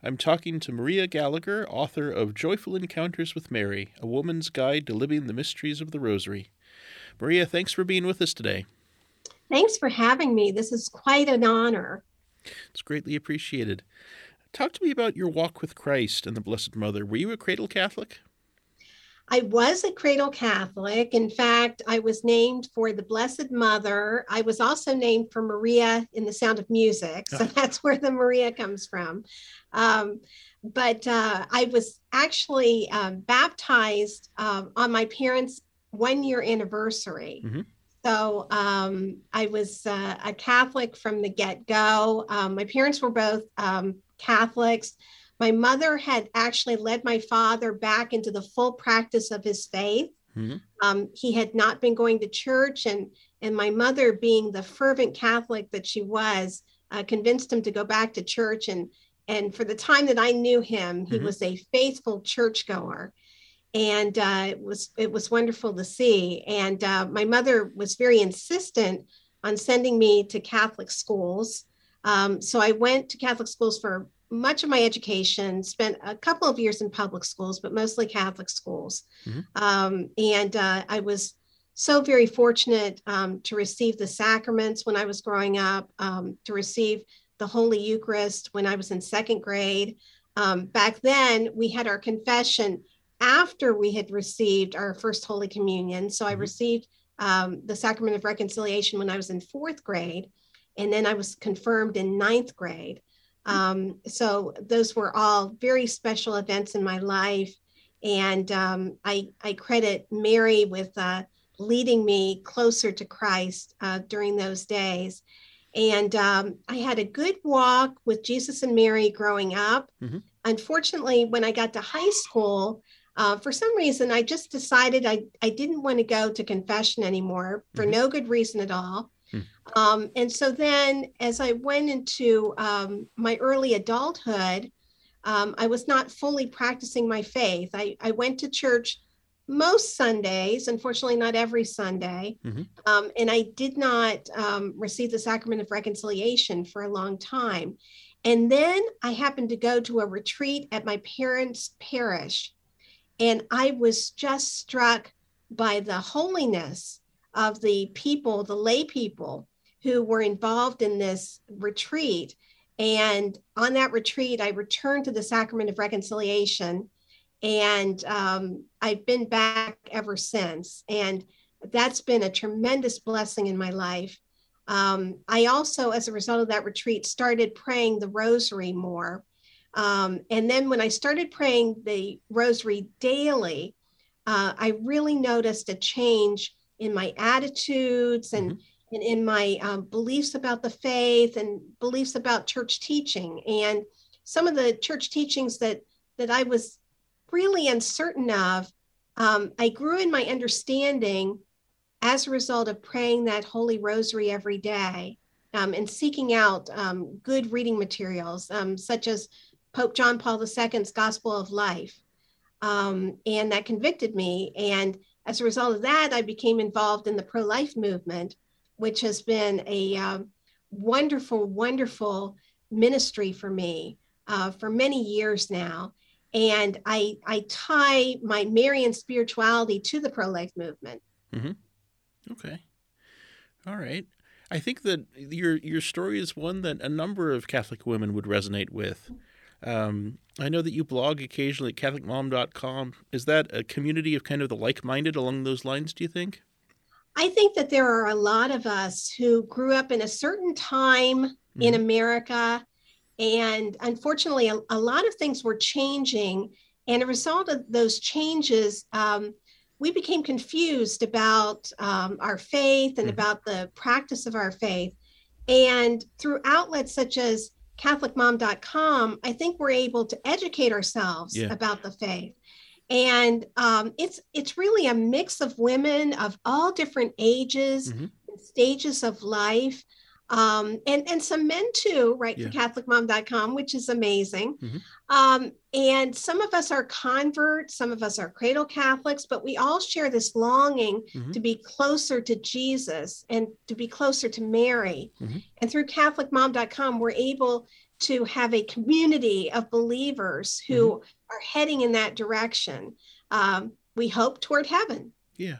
I'm talking to Maria Gallagher, author of Joyful Encounters with Mary A Woman's Guide to Living the Mysteries of the Rosary. Maria, thanks for being with us today. Thanks for having me. This is quite an honor. It's greatly appreciated. Talk to me about your walk with Christ and the Blessed Mother. Were you a cradle Catholic? I was a cradle Catholic. In fact, I was named for the Blessed Mother. I was also named for Maria in the Sound of Music. So that's where the Maria comes from. Um, but uh, I was actually um, baptized um, on my parents' one year anniversary. Mm-hmm. So um, I was uh, a Catholic from the get go. Um, my parents were both um, Catholics. My mother had actually led my father back into the full practice of his faith. Mm-hmm. Um, he had not been going to church, and and my mother, being the fervent Catholic that she was, uh, convinced him to go back to church. And and for the time that I knew him, he mm-hmm. was a faithful churchgoer, and uh, it was it was wonderful to see. And uh, my mother was very insistent on sending me to Catholic schools. Um, so I went to Catholic schools for much of my education, spent a couple of years in public schools, but mostly Catholic schools. Mm-hmm. Um, and uh, I was so very fortunate um, to receive the sacraments when I was growing up, um, to receive the Holy Eucharist when I was in second grade. Um, back then, we had our confession after we had received our first Holy Communion. So I mm-hmm. received um, the Sacrament of Reconciliation when I was in fourth grade, and then I was confirmed in ninth grade. Um, so those were all very special events in my life. And um, I, I credit Mary with uh, leading me closer to Christ uh, during those days. And um, I had a good walk with Jesus and Mary growing up. Mm-hmm. Unfortunately, when I got to high school, uh, for some reason, I just decided I, I didn't want to go to confession anymore for mm-hmm. no good reason at all. Hmm. Um, and so then, as I went into um, my early adulthood, um, I was not fully practicing my faith. I, I, went to church most Sundays, unfortunately, not every Sunday. Mm-hmm. Um, and I did not um, receive the sacrament of reconciliation for a long time. And then I happened to go to a retreat at my parents' parish. And I was just struck by the holiness of the people, the lay people who were involved in this retreat. And on that retreat, I returned to the sacrament of reconciliation. And um, I've been back ever since. And that's been a tremendous blessing in my life. Um, I also, as a result of that retreat, started praying the rosary more. Um, and then when I started praying the rosary daily, uh, I really noticed a change in my attitudes and, mm-hmm. and in my um, beliefs about the faith and beliefs about church teaching and some of the church teachings that that i was really uncertain of um, i grew in my understanding as a result of praying that holy rosary every day um, and seeking out um, good reading materials um, such as pope john paul ii's gospel of life um, and that convicted me and as a result of that, I became involved in the pro life movement, which has been a um, wonderful, wonderful ministry for me uh, for many years now. And I, I tie my Marian spirituality to the pro life movement. Mm-hmm. Okay. All right. I think that your your story is one that a number of Catholic women would resonate with. Um, I know that you blog occasionally at CatholicMom.com. Is that a community of kind of the like minded along those lines, do you think? I think that there are a lot of us who grew up in a certain time mm-hmm. in America. And unfortunately, a, a, lot of things were changing. And a result of those changes, um, we became confused about um, our faith and mm-hmm. about the practice of our faith. And through outlets such as catholicmom.com i think we're able to educate ourselves yeah. about the faith and um, it's it's really a mix of women of all different ages mm-hmm. stages of life um, and and some men too, right? Yeah. For CatholicMom.com, which is amazing. Mm-hmm. Um, and some of us are converts, some of us are cradle Catholics, but we all share this longing mm-hmm. to be closer to Jesus and to be closer to Mary. Mm-hmm. And through CatholicMom.com, we're able to have a community of believers who mm-hmm. are heading in that direction. Um, we hope toward heaven. Yeah.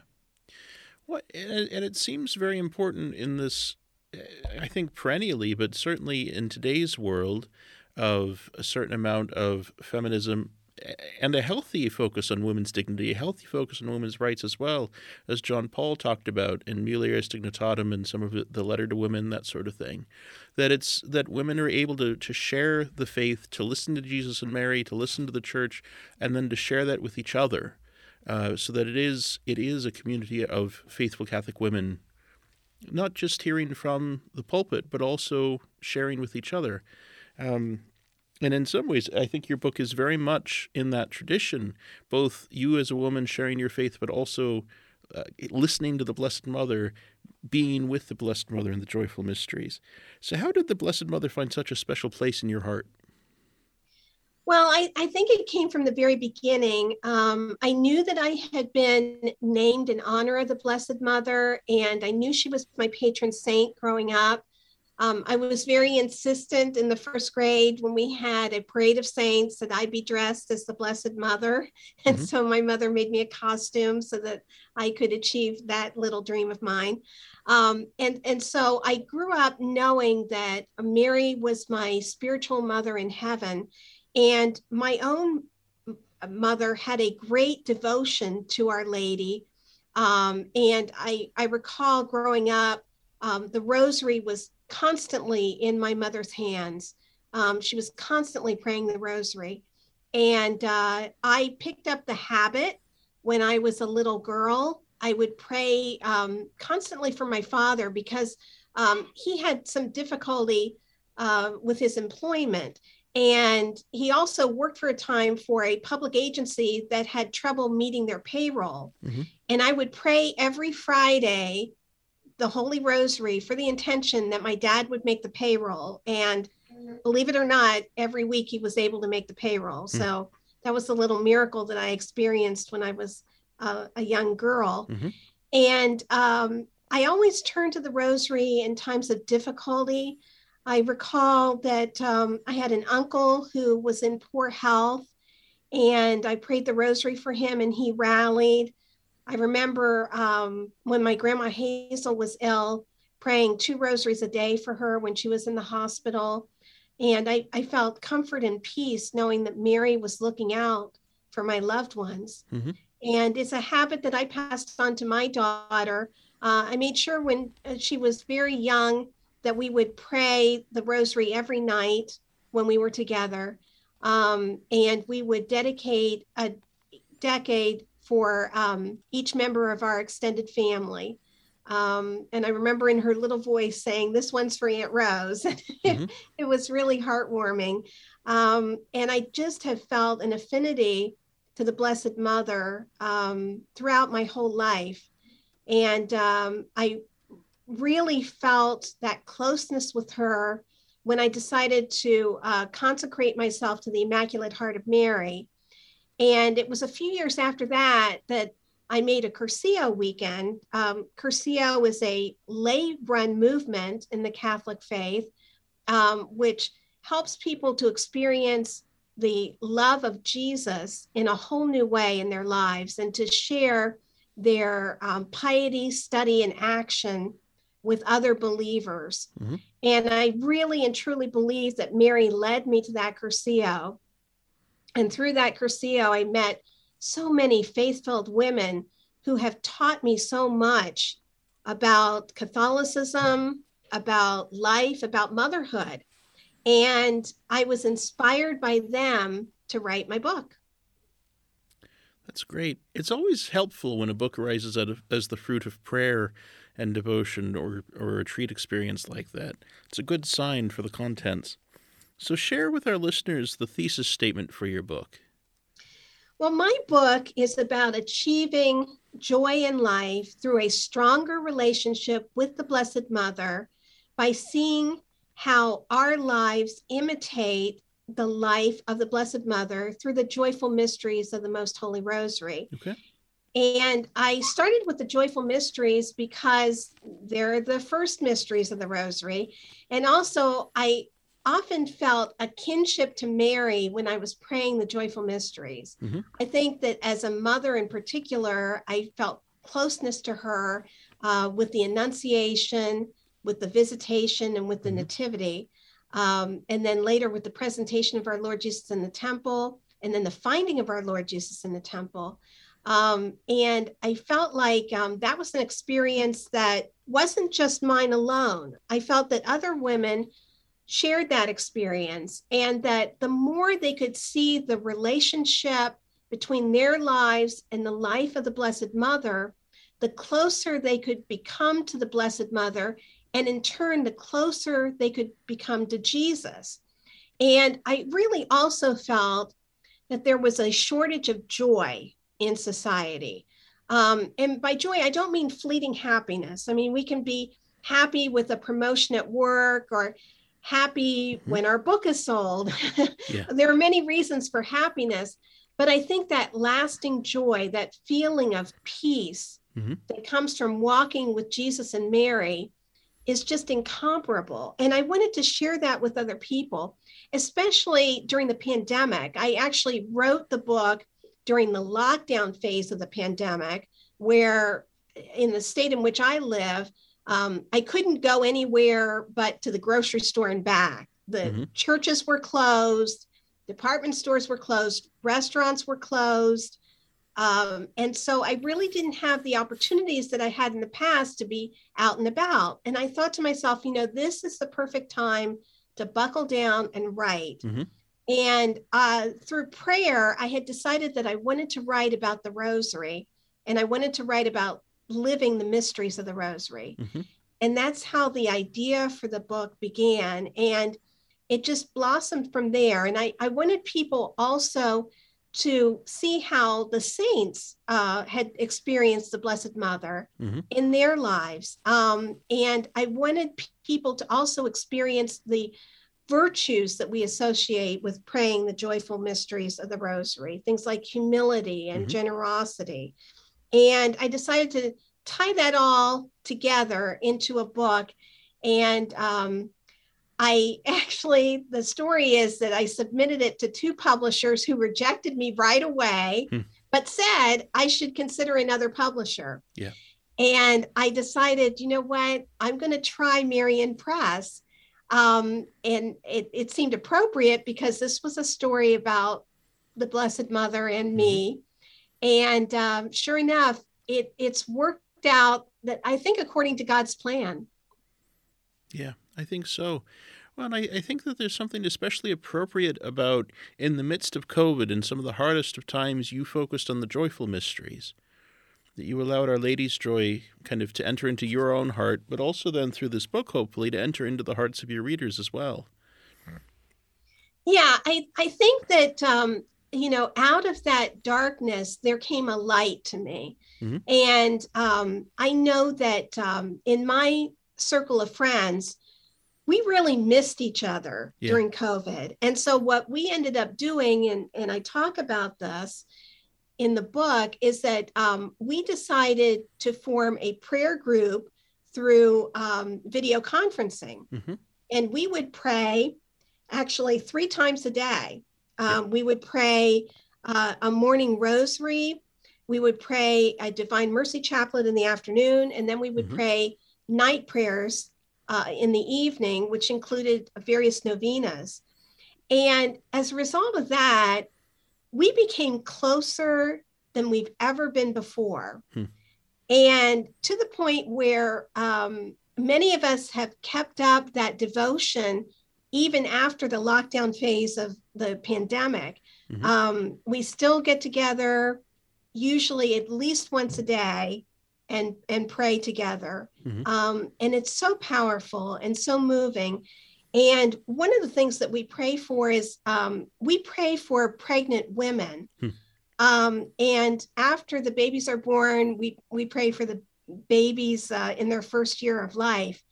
What and, and it seems very important in this, I think perennially, but certainly in today's world, of a certain amount of feminism and a healthy focus on women's dignity, a healthy focus on women's rights as well, as John Paul talked about in Mulieris Dignitatem and some of the letter to women, that sort of thing. That it's that women are able to, to share the faith, to listen to Jesus and Mary, to listen to the church, and then to share that with each other, uh, so that it is it is a community of faithful Catholic women, not just hearing from the pulpit, but also sharing with each other. Um, and in some ways, I think your book is very much in that tradition, both you as a woman sharing your faith, but also uh, listening to the Blessed Mother, being with the Blessed Mother in the joyful mysteries. So, how did the Blessed Mother find such a special place in your heart? Well, I, I think it came from the very beginning. Um, I knew that I had been named in honor of the Blessed Mother, and I knew she was my patron saint growing up. Um, I was very insistent in the first grade when we had a parade of saints that I be dressed as the Blessed Mother. And mm-hmm. so my mother made me a costume so that I could achieve that little dream of mine. Um, and, and so I grew up knowing that Mary was my spiritual mother in heaven. And my own mother had a great devotion to Our Lady. Um, and I, I recall growing up, um, the rosary was constantly in my mother's hands. Um, she was constantly praying the rosary. And uh, I picked up the habit when I was a little girl. I would pray um, constantly for my father because um, he had some difficulty uh, with his employment. And he also worked for a time for a public agency that had trouble meeting their payroll. Mm-hmm. And I would pray every Friday the Holy Rosary for the intention that my dad would make the payroll. And believe it or not, every week he was able to make the payroll. Mm. So that was a little miracle that I experienced when I was uh, a young girl. Mm-hmm. And um, I always turn to the Rosary in times of difficulty. I recall that um, I had an uncle who was in poor health, and I prayed the Rosary for him, and he rallied. I remember um, when my grandma Hazel was ill, praying two rosaries a day for her when she was in the hospital. And I, I felt comfort and peace knowing that Mary was looking out for my loved ones. Mm-hmm. And it's a habit that I passed on to my daughter. Uh, I made sure when uh, she was very young that we would pray the rosary every night when we were together. Um, and we would dedicate a decade for um, each member of our extended family. Um, and I remember in her little voice saying, This one's for Aunt Rose. Mm-hmm. it was really heartwarming. Um, and I just have felt an affinity to the Blessed Mother um, throughout my whole life. And um, I really felt that closeness with her when I decided to uh, consecrate myself to the Immaculate Heart of Mary. And it was a few years after that that I made a Cursillo weekend. Um, Cursillo is a lay run movement in the Catholic faith, um, which helps people to experience the love of Jesus in a whole new way in their lives and to share their um, piety, study, and action with other believers. Mm-hmm. And I really and truly believe that Mary led me to that Cursillo and through that Cursillo, I met so many faith filled women who have taught me so much about Catholicism, about life, about motherhood. And I was inspired by them to write my book. That's great. It's always helpful when a book arises out of, as the fruit of prayer and devotion or, or a retreat experience like that. It's a good sign for the contents. So, share with our listeners the thesis statement for your book. Well, my book is about achieving joy in life through a stronger relationship with the Blessed Mother by seeing how our lives imitate the life of the Blessed Mother through the joyful mysteries of the Most Holy Rosary. Okay. And I started with the joyful mysteries because they're the first mysteries of the Rosary. And also, I often felt a kinship to Mary when I was praying the joyful mysteries. Mhm. I think that as a mother in particular, I felt closeness to her uh, with the Annunciation, with the Visitation, and with the Mhm. Nativity. Um, and then later with the presentation of our Lord Jesus in the temple, and then the finding of our Lord Jesus in the temple. Um, and I felt like um, that was an experience that wasn't just mine alone. I felt that other women shared that experience, and that the more they could see the relationship between their lives and the life of the Blessed Mother, the closer they could become to the Blessed Mother, and in turn, the closer they could become to Jesus. And I really also felt that there was a shortage of joy in society. Um, and by joy, I don't mean fleeting happiness. I mean, we can be happy with a promotion at work or happy Mhm. when our book is sold. Yeah. there are many reasons for happiness, but I think that lasting joy, that feeling of peace Mhm. that comes from walking with Jesus and Mary is just incomparable. And I wanted to share that with other people, especially during the pandemic. I actually wrote the book during the lockdown phase of the pandemic, where in the state in which I live, um, I couldn't go anywhere but to the grocery store and back. The Mhm. churches were closed, department stores were closed, restaurants were closed. Um, and so I really didn't have the opportunities that I had in the past to be out and about. And I thought to myself, you know, this is the perfect time to buckle down and write. Mhm. And uh, through prayer, I had decided that I wanted to write about the rosary and I wanted to write about living the mysteries of the rosary. Mhm. And that's how the idea for the book began. And it just blossomed from there. And I, I wanted people also to see how the saints uh, had experienced the Blessed Mother Mhm. in their lives. Um, and I wanted p- people to also experience the virtues that we associate with praying the joyful mysteries of the Rosary, things like humility and Mhm. generosity. And I decided to tie that all together into a book. And um, I actually, the story is that I submitted it to two publishers who rejected me right away, Hmm. but said I should consider another publisher. Yeah. And I decided, you know what, I'm going to try Marian Press. Um, and it, it seemed appropriate because this was a story about the Blessed Mother and me. And um, sure enough, it, it's worked out that I think according to God's plan. Yeah, I think so. Well, and I, I think that there's something especially appropriate about in the midst of COVID and some of the hardest of times, you focused on the joyful mysteries. That you allowed Our Lady's joy kind of to enter into your own heart, but also then through this book, hopefully, to enter into the hearts of your readers as well. Yeah, I, I think that, um, you know, out of that darkness, there came a light to me. Mhm. And um, I know that um, in my circle of friends, we really missed each other Yeah. during COVID. And so, what we ended up doing, and, and I talk about this in the book, is that um, we decided to form a prayer group through um, video conferencing. Mhm. And we would pray actually three times a day. Um, we would pray uh, a morning rosary. We would pray a Divine Mercy Chaplet in the afternoon, and then we would Mhm. pray night prayers uh, in the evening, which included various novenas. And as a result of that, we became closer than we've ever been before. Hmm. And to the point where um, many of us have kept up that devotion even after the lockdown phase of the pandemic. Mhm. Um, we still get together, usually at least once a day, and and pray together. Mhm. Um, and it's so powerful and so moving. And one of the things that we pray for is um, we pray for pregnant women. Hmm. Um, and after the babies are born, we we pray for the babies uh, in their first year of life.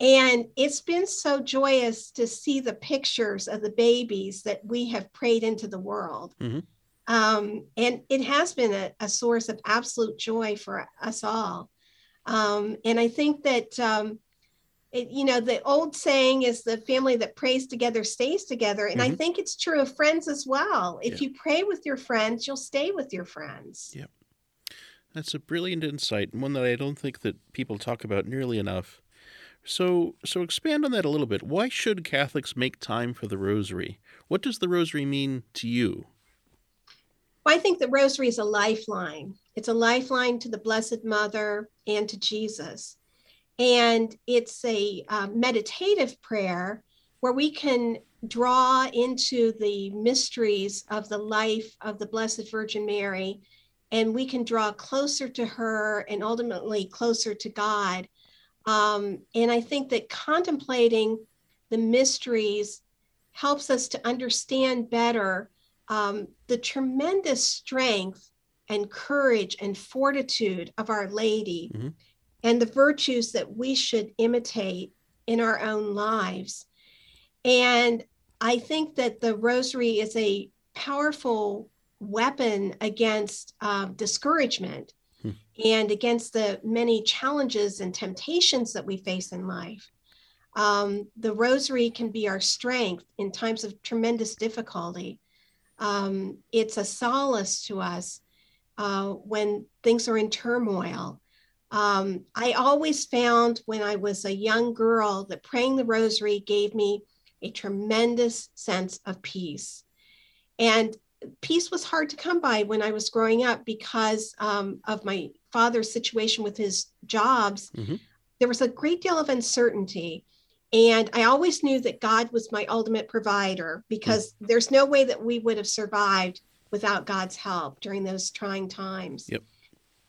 And it's been so joyous to see the pictures of the babies that we have prayed into the world. Mhm. Um, and it has been a, a source of absolute joy for us all. Um, and I think that um, it, you know, the old saying is the family that prays together stays together. And mm-hmm. I think it's true of friends as well. If yeah. you pray with your friends, you'll stay with your friends. Yep. That's a brilliant insight, and one that I don't think that people talk about nearly enough. So, so expand on that a little bit. Why should Catholics make time for the Rosary? What does the Rosary mean to you? Well, I think the Rosary is a lifeline. It's a lifeline to the Blessed Mother and to Jesus. And it's a uh, meditative prayer where we can draw into the mysteries of the life of the Blessed Virgin Mary and we can draw closer to her and ultimately closer to God. Um, and I think that contemplating the mysteries helps us to understand better um, the tremendous strength and courage and fortitude of Our Lady mm-hmm. And the virtues that we should imitate in our own lives. And I think that the rosary is a powerful weapon against uh, discouragement hmm. and against the many challenges and temptations that we face in life. Um, the rosary can be our strength in times of tremendous difficulty. Um, it's a solace to us uh, when things are in turmoil. Um, I always found when I was a young girl that praying the rosary gave me a tremendous sense of peace. And peace was hard to come by when I was growing up because um, of my father's situation with his jobs. Mm-hmm. There was a great deal of uncertainty. And I always knew that God was my ultimate provider because mm-hmm. there's no way that we would have survived without God's help during those trying times. Yep.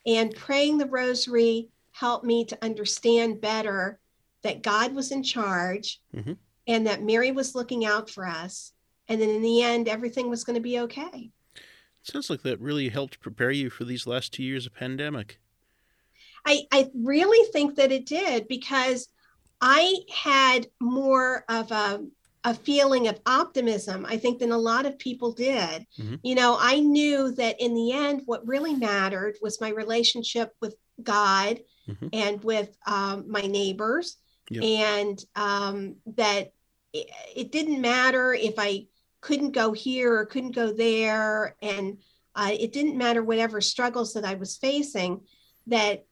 And praying the rosary helped me to understand better that God was in charge mm-hmm. and that Mary was looking out for us and then in the end everything was going to be okay it sounds like that really helped prepare you for these last two years of pandemic i i really think that it did because i had more of a a feeling of optimism i think than a lot of people did mm-hmm. you know i knew that in the end what really mattered was my relationship with god mm-hmm. and with um, my neighbors yep. and um, that it, it, didn't matter if i couldn't go here or couldn't go there. And uh, it didn't matter whatever struggles that I was facing, that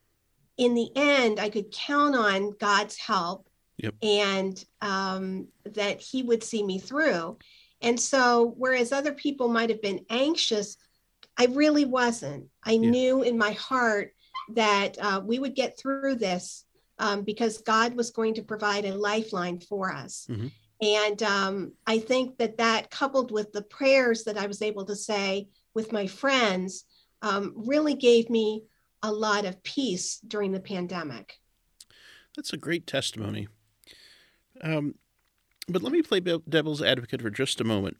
in the end, I could count on God's help yep. and um, that He would see me through. And so, whereas other people might have been anxious, I really wasn't. I yeah. knew in my heart that uh, we would get through this um, because God was going to provide a lifeline for us. Mm-hmm. And um, I think that that, coupled with the prayers that I was able to say with my friends, um, really gave me a lot of peace during the pandemic. That's a great testimony. Um, but let me play devil's advocate for just a moment.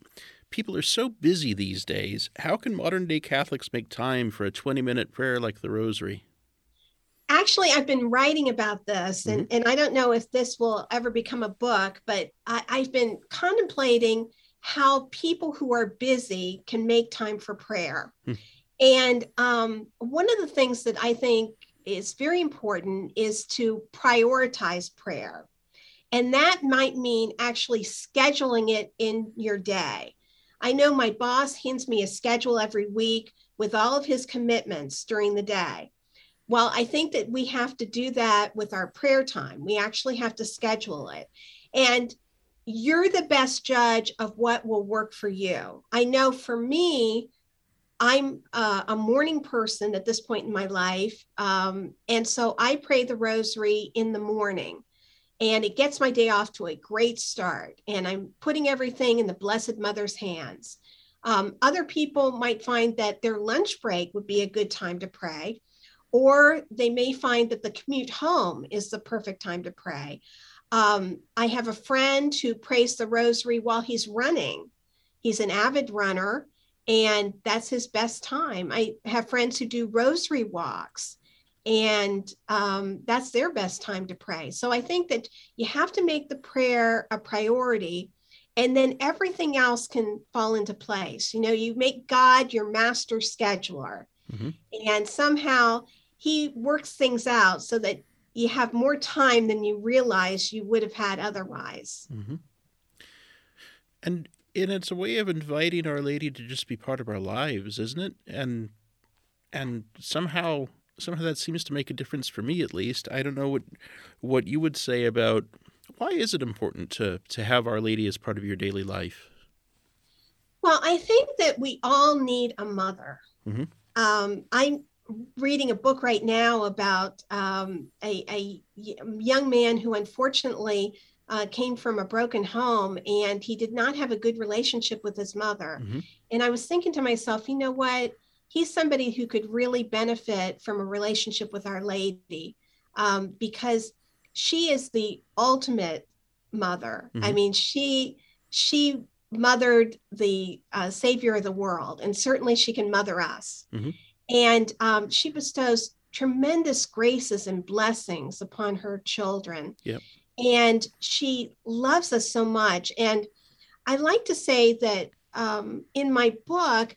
People are so busy these days. How can modern day Catholics make time for a 20 minute prayer like the Rosary? actually i've been writing about this and, mm-hmm. and i don't know if this will ever become a book but I, i've been contemplating how people who are busy can make time for prayer mm. and um, one of the things that i think is very important is to prioritize prayer and that might mean actually scheduling it in your day i know my boss hands me a schedule every week with all of his commitments during the day well, I think that we have to do that with our prayer time. We actually have to schedule it. And you're the best judge of what will work for you. I know for me, I'm uh, a morning person at this point in my life. Um, and so I pray the rosary in the morning and it gets my day off to a great start. And I'm putting everything in the Blessed Mother's hands. Um, other people might find that their lunch break would be a good time to pray or they may find that the commute home is the perfect time to pray. Um, I have a friend who prays the rosary while he's running. He's an avid runner, and that's his best time. I have friends who do rosary walks, and um, that's their best time to pray. So I think that you have to make the prayer a priority, and then everything else can fall into place. You know, you make God your master scheduler. Mm-hmm. And somehow he works things out so that you have more time than you realize you would have had otherwise. Mm-hmm. And and it's a way of inviting Our Lady to just be part of our lives, isn't it? And and somehow somehow that seems to make a difference for me at least. I don't know what what you would say about why is it important to to have Our Lady as part of your daily life? Well, I think that we all need a mother. Mm-hmm. Um, I'm reading a book right now about um, a, a, young man who unfortunately uh, came from a broken home and he did not have a good relationship with his mother. Mm-hmm. And I was thinking to myself, you know what? He's somebody who could really benefit from a relationship with Our Lady um, because she is the ultimate mother. Mm-hmm. I mean, she she mothered the uh, savior of the world, and certainly she can mother us. Mm-hmm. And um, she bestows tremendous graces and blessings upon her children. Yep. And she loves us so much. And I like to say that um, in my book,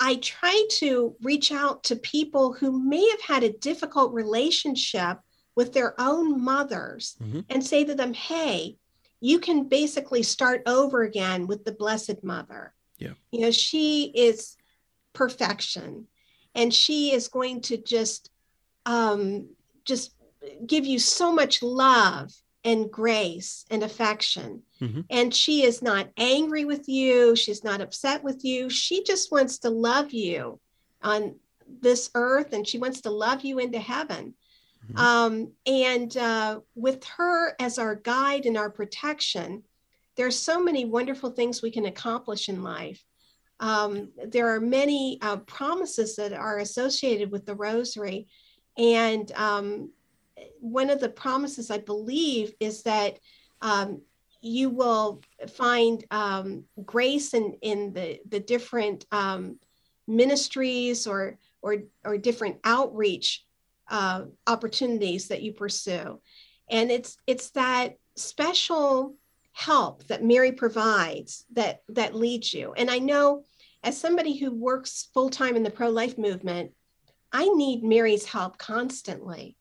I try to reach out to people who may have had a difficult relationship with their own mothers mm-hmm. and say to them, hey, you can basically start over again with the Blessed Mother. Yeah. You know, she is perfection and she is going to just um, just give you so much love and grace and affection. Mm-hmm. And she is not angry with you. She's not upset with you. She just wants to love you on this earth and she wants to love you into heaven. Mm-hmm. Um, and uh, with her as our guide and our protection, there's so many wonderful things we can accomplish in life um, there are many uh, promises that are associated with the rosary. And um, one of the promises, I believe, is that um, you will find um, grace in, in the, the different um, ministries or, or, or different outreach uh, opportunities that you pursue. And it's, it's that special help that Mary provides that that leads you. And I know as somebody who works full time in the pro life movement, I need Mary's help constantly.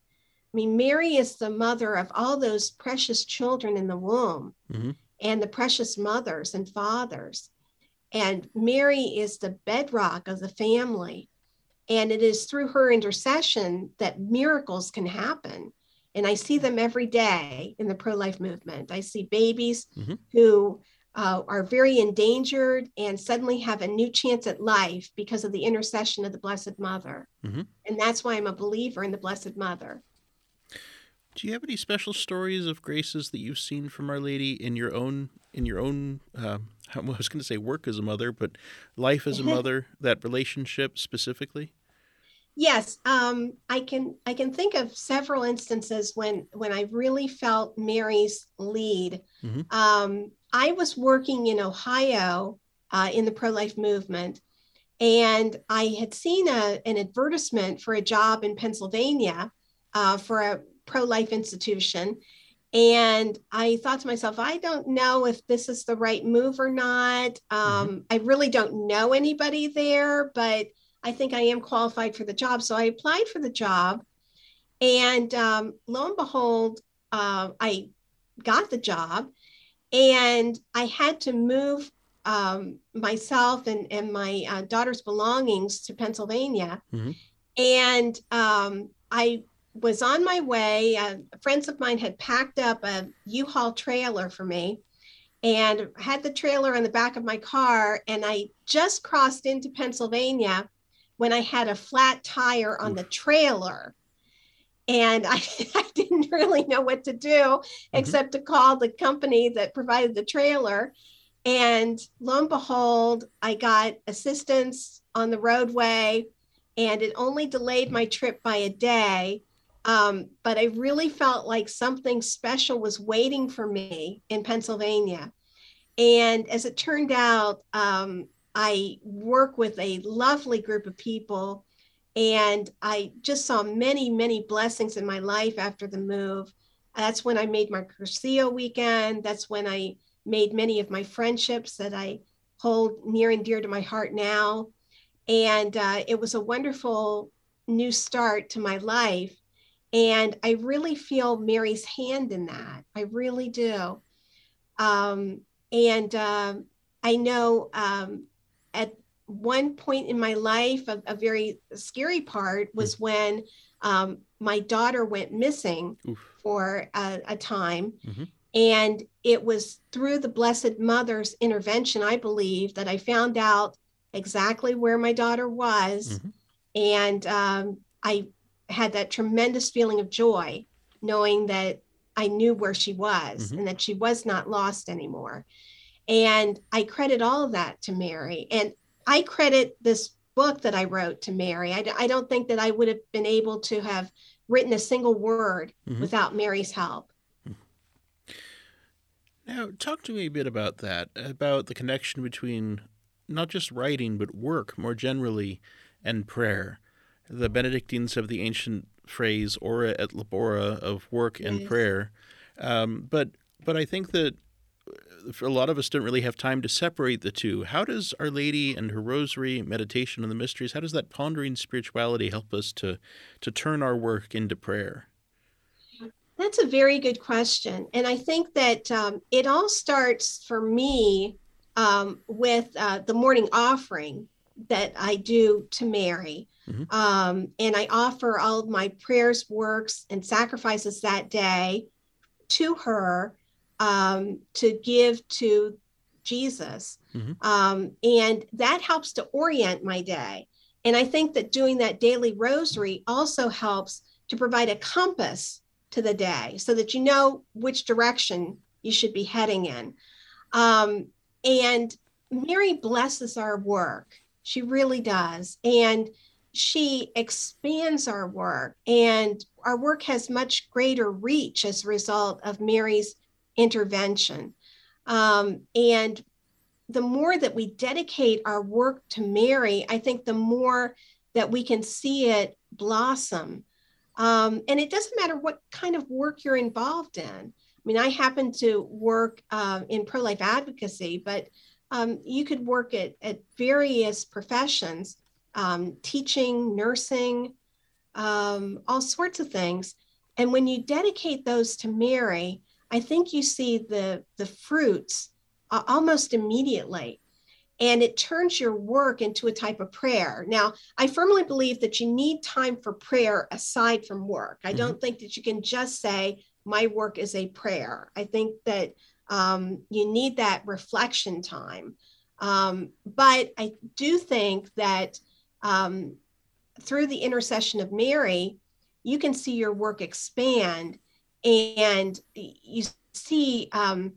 I mean, Mary is the mother of all those precious children in the womb mm-hmm. and the precious mothers and fathers. And Mary is the bedrock of the family. And it is through her intercession that miracles can happen. And I see them every day in the pro life movement. I see babies mm-hmm. who uh, are very endangered and suddenly have a new chance at life because of the intercession of the Blessed Mother. Mm-hmm. And that's why I'm a believer in the Blessed Mother. Do you have any special stories of graces that you've seen from Our Lady in your own in your own? Uh, I was going to say work as a mother, but life as a mother. that relationship specifically. Yes, um, I can. I can think of several instances when when I really felt Mary's lead. Mm-hmm. Um, I was working in Ohio uh, in the pro life movement, and I had seen a, an advertisement for a job in Pennsylvania uh, for a pro life institution. And I thought to myself, I don't know if this is the right move or not. Um, Mm-hmm. I really don't know anybody there, but I think I am qualified for the job. So I applied for the job. And um, lo and behold, uh, I got the job and I had to move um, myself and, and my uh, daughter's belongings to Pennsylvania. Mm-hmm. And um, I was on my way. Uh, friends of mine had packed up a U-Haul trailer for me and had the trailer on the back of my car. And I just crossed into Pennsylvania when I had a flat tire on the trailer. And I, I, didn't really know what to do mm-hmm. except to call the company that provided the trailer. And lo and behold, I got assistance on the roadway, and it only delayed my trip by a day. Um, but I really felt like something special was waiting for me in Pennsylvania. And as it turned out, um, I work with a lovely group of people and I just saw many, many blessings in my life after the move. That's when I made my Cursillo weekend. That's when I made many of my friendships that I hold near and dear to my heart now. And uh, it was a wonderful new start to my life. And I really feel Mary's hand in that. I really do. Um, and um, I know um, at one point in my life, a, a very scary part was mm when um, my daughter went missing Oof. for a, a time. Mm-hmm. And it was through the Blessed Mother's intervention, I believe, that I found out exactly where my daughter was. Mm-hmm. And um, I had that tremendous feeling of joy knowing that I knew where she was mm-hmm. and that she was not lost anymore. And I credit all of that to Mary. And I credit this book that I wrote to Mary. I, I don't think that I would have been able to have written a single word mm-hmm. without Mary's help. Now, talk to me a bit about that, about the connection between not just writing, but work more generally and prayer. The Benedictines have the ancient phrase ora et labora of work and yes. prayer. Um, but but I think that a lot of us don't really have time to separate the two. How does Our Lady and her Rosary, meditation on the mysteries, how does that pondering spirituality help us to to turn our work into prayer? That's a very good question, and I think that um, it all starts for me um, with uh, the morning offering that I do to Mary. Mm-hmm. Um, and I offer all of my prayers, works, and sacrifices that day to her um, to give to Jesus. Mm-hmm. Um, and that helps to orient my day. And I think that doing that daily rosary also helps to provide a compass to the day so that you know which direction you should be heading in. Um, and Mary blesses our work. She really does. And she expands our work, and our work has much greater reach as a result of Mary's intervention. Um, and the more that we dedicate our work to Mary, I think the more that we can see it blossom. Um, and it doesn't matter what kind of work you're involved in. I mean, I happen to work uh, in pro life advocacy, but um, you could work at, at various professions, um, teaching, nursing, um, all sorts of things. And when you dedicate those to Mary, I think you see the the fruits uh, almost immediately and it turns your work into a type of prayer. Now, I firmly believe that you need time for prayer aside from work. I mm-hmm. don't think that you can just say, my work is a prayer. I think that um, you need that reflection time. Um, but I do think that um, through the intercession of Mary, you can see your work expand and you see um,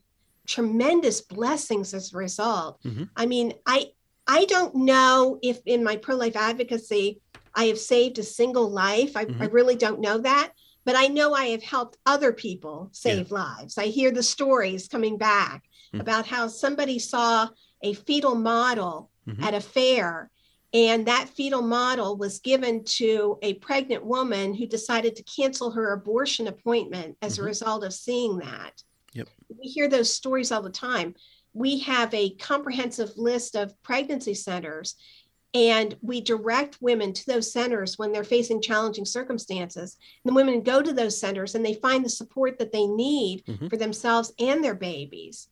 tremendous blessings as a result. Mm-hmm. I mean, I I don't know if in my pro life advocacy I have saved a single life. I, mm-hmm. I, really don't know that, but I know I have helped other people save yeah. lives. I hear the stories coming back mm-hmm. about how somebody saw a fetal model mm-hmm. at a fair and that fetal model was given to a pregnant woman who decided to cancel her abortion appointment as mm-hmm. a result of seeing that. Yep. We hear those stories all the time. We have a comprehensive list of pregnancy centers, and we direct women to those centers when they're facing challenging circumstances. And the women go to those centers and they find the support that they need mm-hmm. for themselves and their babies.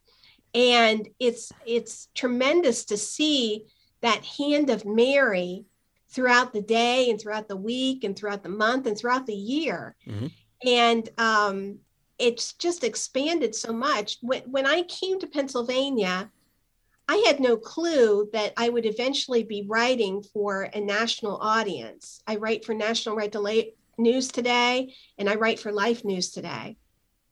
And it's it's tremendous to see that hand of Mary throughout the day and throughout the week and throughout the month and throughout the year. Mm-hmm. And um, it's just expanded so much. When, when I came to Pennsylvania, I had no clue that I would eventually be writing for a national audience. I write for National Right to Life News Today, and I write for Life News Today.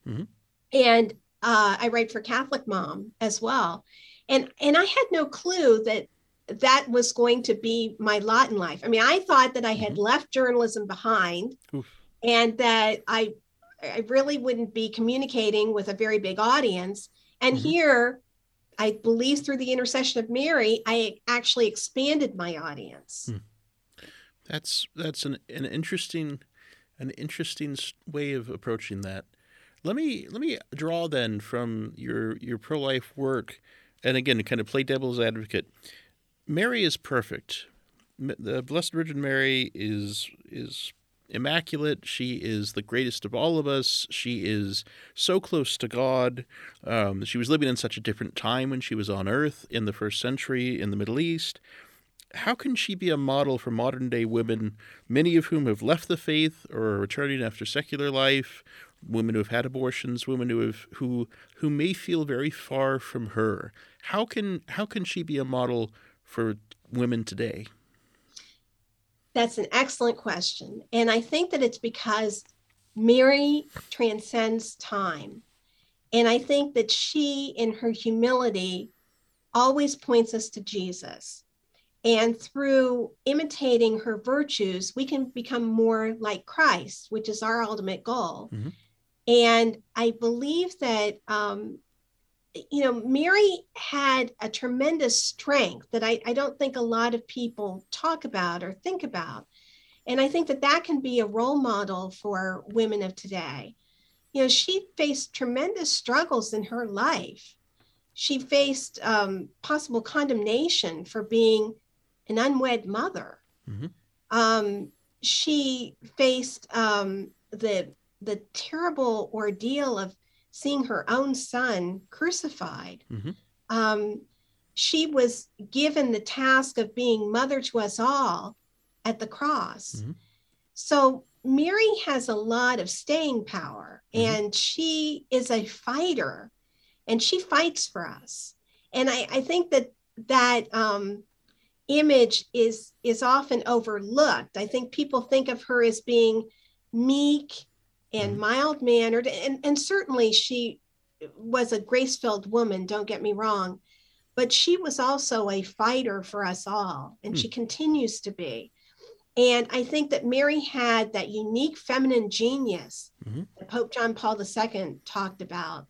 Mm-hmm. And uh, I write for Catholic Mom as well. And, and I had no clue that that was going to be my lot in life. I mean, I thought that I had mm-hmm. left journalism behind Oof. and that I I really wouldn't be communicating with a very big audience. And mm-hmm. here, I believe through the intercession of Mary, I actually expanded my audience. Hmm. That's that's an, an interesting an interesting way of approaching that. Let me let me draw then from your your pro life work, and again, kind of play devil's advocate. Mary is perfect. The Blessed Virgin Mary is is immaculate. She is the greatest of all of us. She is so close to God. Um, she was living in such a different time when she was on earth in the first century in the Middle East. How can she be a model for modern day women, many of whom have left the faith or are returning after secular life, women who have had abortions, women who have who who may feel very far from her? How can how can she be a model for women today? That's an excellent question. And I think that it's because Mary transcends time. And I think that she, in her humility, always points us to Jesus. And through imitating her virtues, we can become more like Christ, which is our ultimate goal. Mm-hmm. And I believe that um, you know, Mary had a tremendous strength that I, I don't think a lot of people talk about or think about. And I think that that can be a role model for women of today. You know, she faced tremendous struggles in her life. She faced um, possible condemnation for being an unwed mother. Mm-hmm. Um, she faced um, the the terrible ordeal of seeing her own son crucified. Mm-hmm. Um, she was given the task of being mother to us all at the cross. Mm-hmm. So Mary has a lot of staying power mm-hmm. and she is a fighter and she fights for us. And I, I think that that um, image is is often overlooked. I think people think of her as being meek and mm-hmm. mild mannered and, and certainly she was a grace filled woman don't get me wrong but she was also a fighter for us all and mm. she continues to be and i think that mary had that unique feminine genius mm-hmm. that pope john paul ii talked about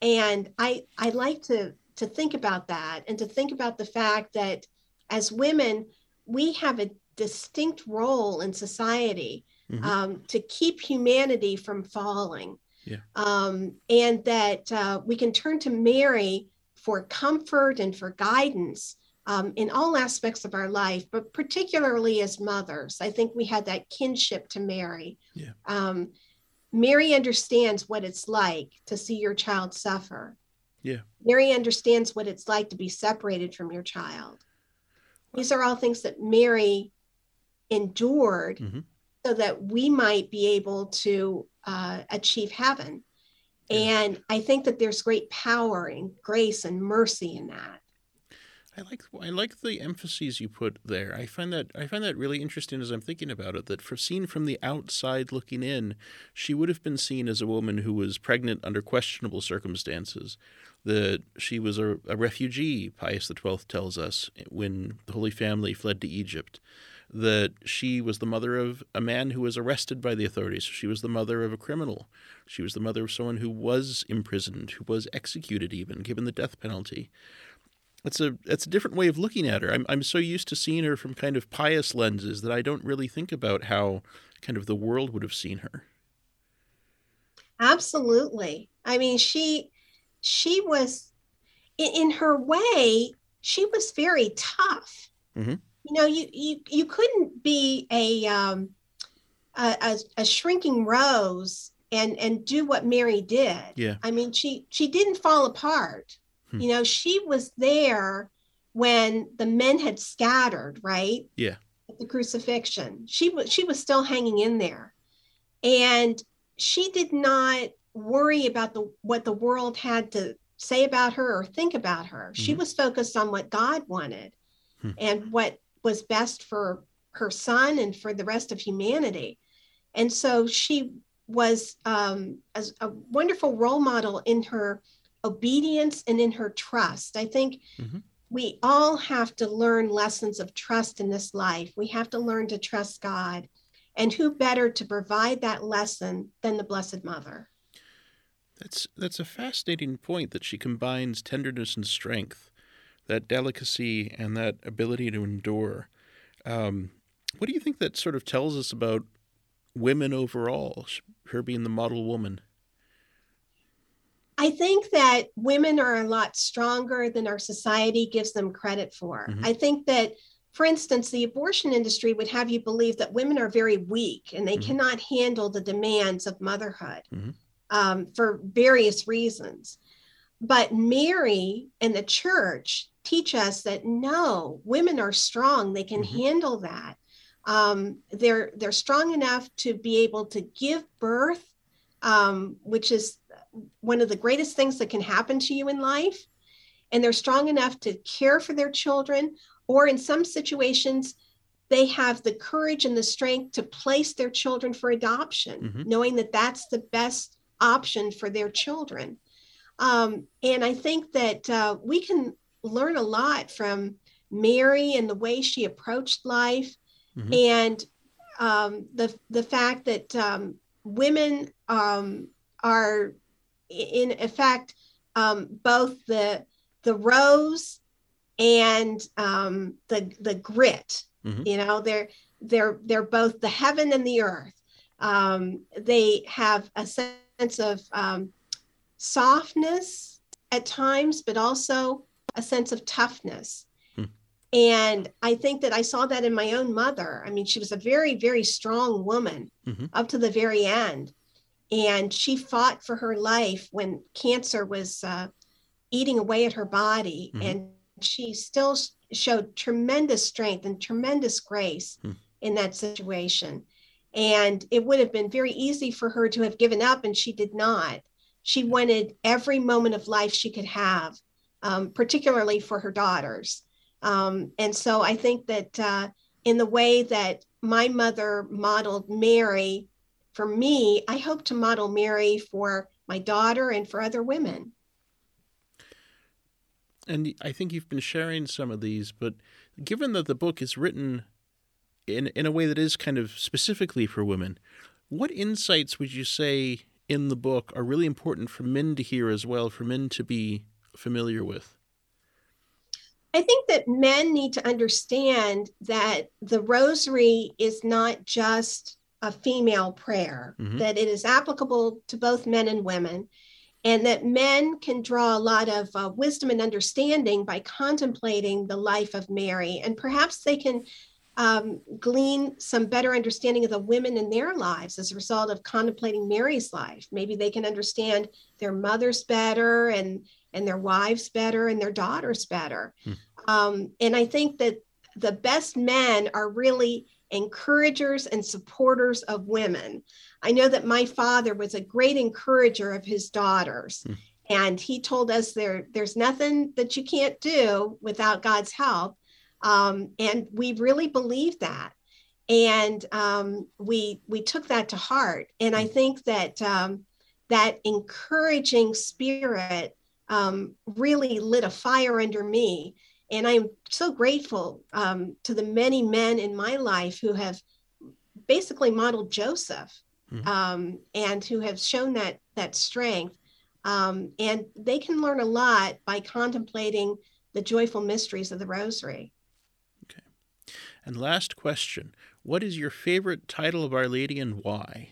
and i i like to to think about that and to think about the fact that as women we have a distinct role in society mm-hmm. um, to keep humanity from falling. Yeah. Um, and that uh, we can turn to Mary for comfort and for guidance um, in all aspects of our life, but particularly as mothers. I think we had that kinship to Mary. Yeah. Um, Mary understands what it's like to see your child suffer. Yeah. Mary understands what it's like to be separated from your child. These are all things that Mary endured mm-hmm so that we might be able to uh, achieve heaven. And I think that there's great power and grace and mercy in that. I like I like the emphases you put there. I find that I find that really interesting as I'm thinking about it. That for seen from the outside looking in, she would have been seen as a woman who was pregnant under questionable circumstances. That she was a, a refugee. Pius XII tells us when the Holy Family fled to Egypt that she was the mother of a man who was arrested by the authorities. She was the mother of a criminal. She was the mother of someone who was imprisoned, who was executed, even given the death penalty. It's a it's a different way of looking at her. I'm I'm so used to seeing her from kind of pious lenses that I don't really think about how kind of the world would have seen her. Absolutely. I mean, she she was in, in her way. She was very tough. Mm-hmm you know you you you couldn't be a um a, a, a shrinking rose and and do what mary did. Yeah. I mean she she didn't fall apart. Hmm. you know she was there when the men had scattered right? Yeah. At the crucifixion. She was she was still hanging in there. And she did not worry about the what the world had to say about her or think about her. Mm-hmm. she was focused on what god wanted hmm. and what was best for her son and for the rest of humanity. And so she was um, as a wonderful role model in her obedience and in her trust. I think mm-hmm. we all have to learn lessons of trust in this life. We have to learn to trust God. And who better to provide that lesson than the Blessed Mother? That's that's a fascinating point that she combines tenderness and strength that delicacy and that ability to endure. Um, what do you think that sort of tells us about women overall, her being the model woman? I think that women are a lot stronger than our society gives them credit for. Mm-hmm. I think that for instance, the abortion industry would have you believe that women are very weak and they mm-hmm. cannot handle the demands of motherhood mm-hmm. um, for various reasons. But Mary and the church teach us that no, women are strong; they can mm-hmm. handle that. Um, they're they're strong enough to be able to give birth, um, which is one of the greatest things that can happen to you in life. And they're strong enough to care for their children, or in some situations, they have the courage and the strength to place their children for adoption, mm-hmm. knowing that that's the best option for their children. Um, and I think that uh, we can learn a lot from Mary and the way she approached life, mm-hmm. and um, the the fact that um, women um, are, in effect, um, both the the rose and um, the the grit. Mm-hmm. You know, they're they're they're both the heaven and the earth. Um, they have a sense of softness at times, but also a sense of toughness. Hmm. And I think that I saw that in my own mother. I mean, she was a very, very strong woman mm-hmm. up to the very end. And she fought for her life when cancer was uh, eating away at her body. Mm-hmm. And she still showed tremendous strength and tremendous grace hmm. in that situation. And it would have been very easy for her to have given up, and she did not. She wanted every moment of life she could have, um, particularly for her daughters. Um, and so I think that uh, in the way that my mother modeled Mary for me, I hope to model Mary for my daughter and for other women. And I think you've been sharing some of these, but given that the book is written in in a way that is kind of specifically for women, what insights would you say in the book are really important for men to hear as well, for men to be familiar with? I think that men need to understand that the rosary is not just a female prayer, mm-hmm. that it is applicable to both men and women, and that men can draw a lot of uh, wisdom and understanding by contemplating the life of Mary. And perhaps they can um, glean some better understanding of the women in their lives as a result of contemplating Mary's life. Maybe they can understand their mothers better and and their wives better and their daughters better. Hmm. Um, and I think that the best men are really encouragers and supporters of women. I know that my father was a great encourager of his daughters. Hmm. And he told us there, there's nothing that you can't do without God's help. Um, and we really believed that. And um, we we took that to heart. And I hmm. think that um, that encouraging spirit um, really lit a fire under me. And I'm so grateful um, to the many men in my life who have basically modeled Joseph mm-hmm. um, and who have shown that that strength. Um, and they can learn a lot by contemplating the joyful mysteries of the Rosary. Okay. And last question: What is your favorite title of Our Lady and why?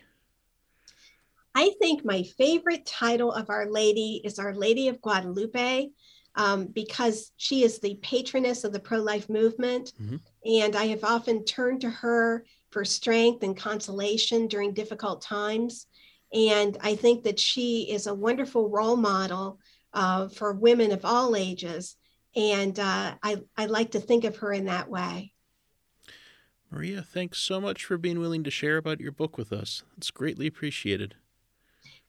I think my favorite title of Our Lady is Our Lady of Guadalupe um, because she is the patroness of the pro life movement. Mm-hmm. And I have often turned to her for strength and consolation during difficult times. And I think that she is a wonderful role model uh, for women of all ages. And uh, I, I like to think of her in that way. Maria, thanks so much for being willing to share about your book with us. It's greatly appreciated.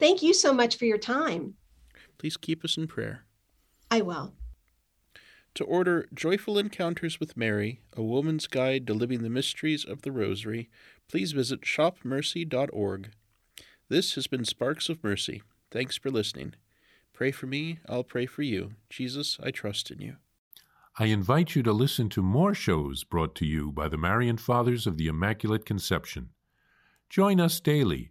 Thank you so much for your time. Please keep us in prayer. I will. To order Joyful Encounters with Mary, a woman's guide to living the mysteries of the Rosary, please visit shopmercy.org. This has been Sparks of Mercy. Thanks for listening. Pray for me, I'll pray for you. Jesus, I trust in you. I invite you to listen to more shows brought to you by the Marian Fathers of the Immaculate Conception. Join us daily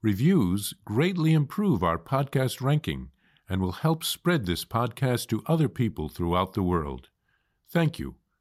Reviews greatly improve our podcast ranking and will help spread this podcast to other people throughout the world. Thank you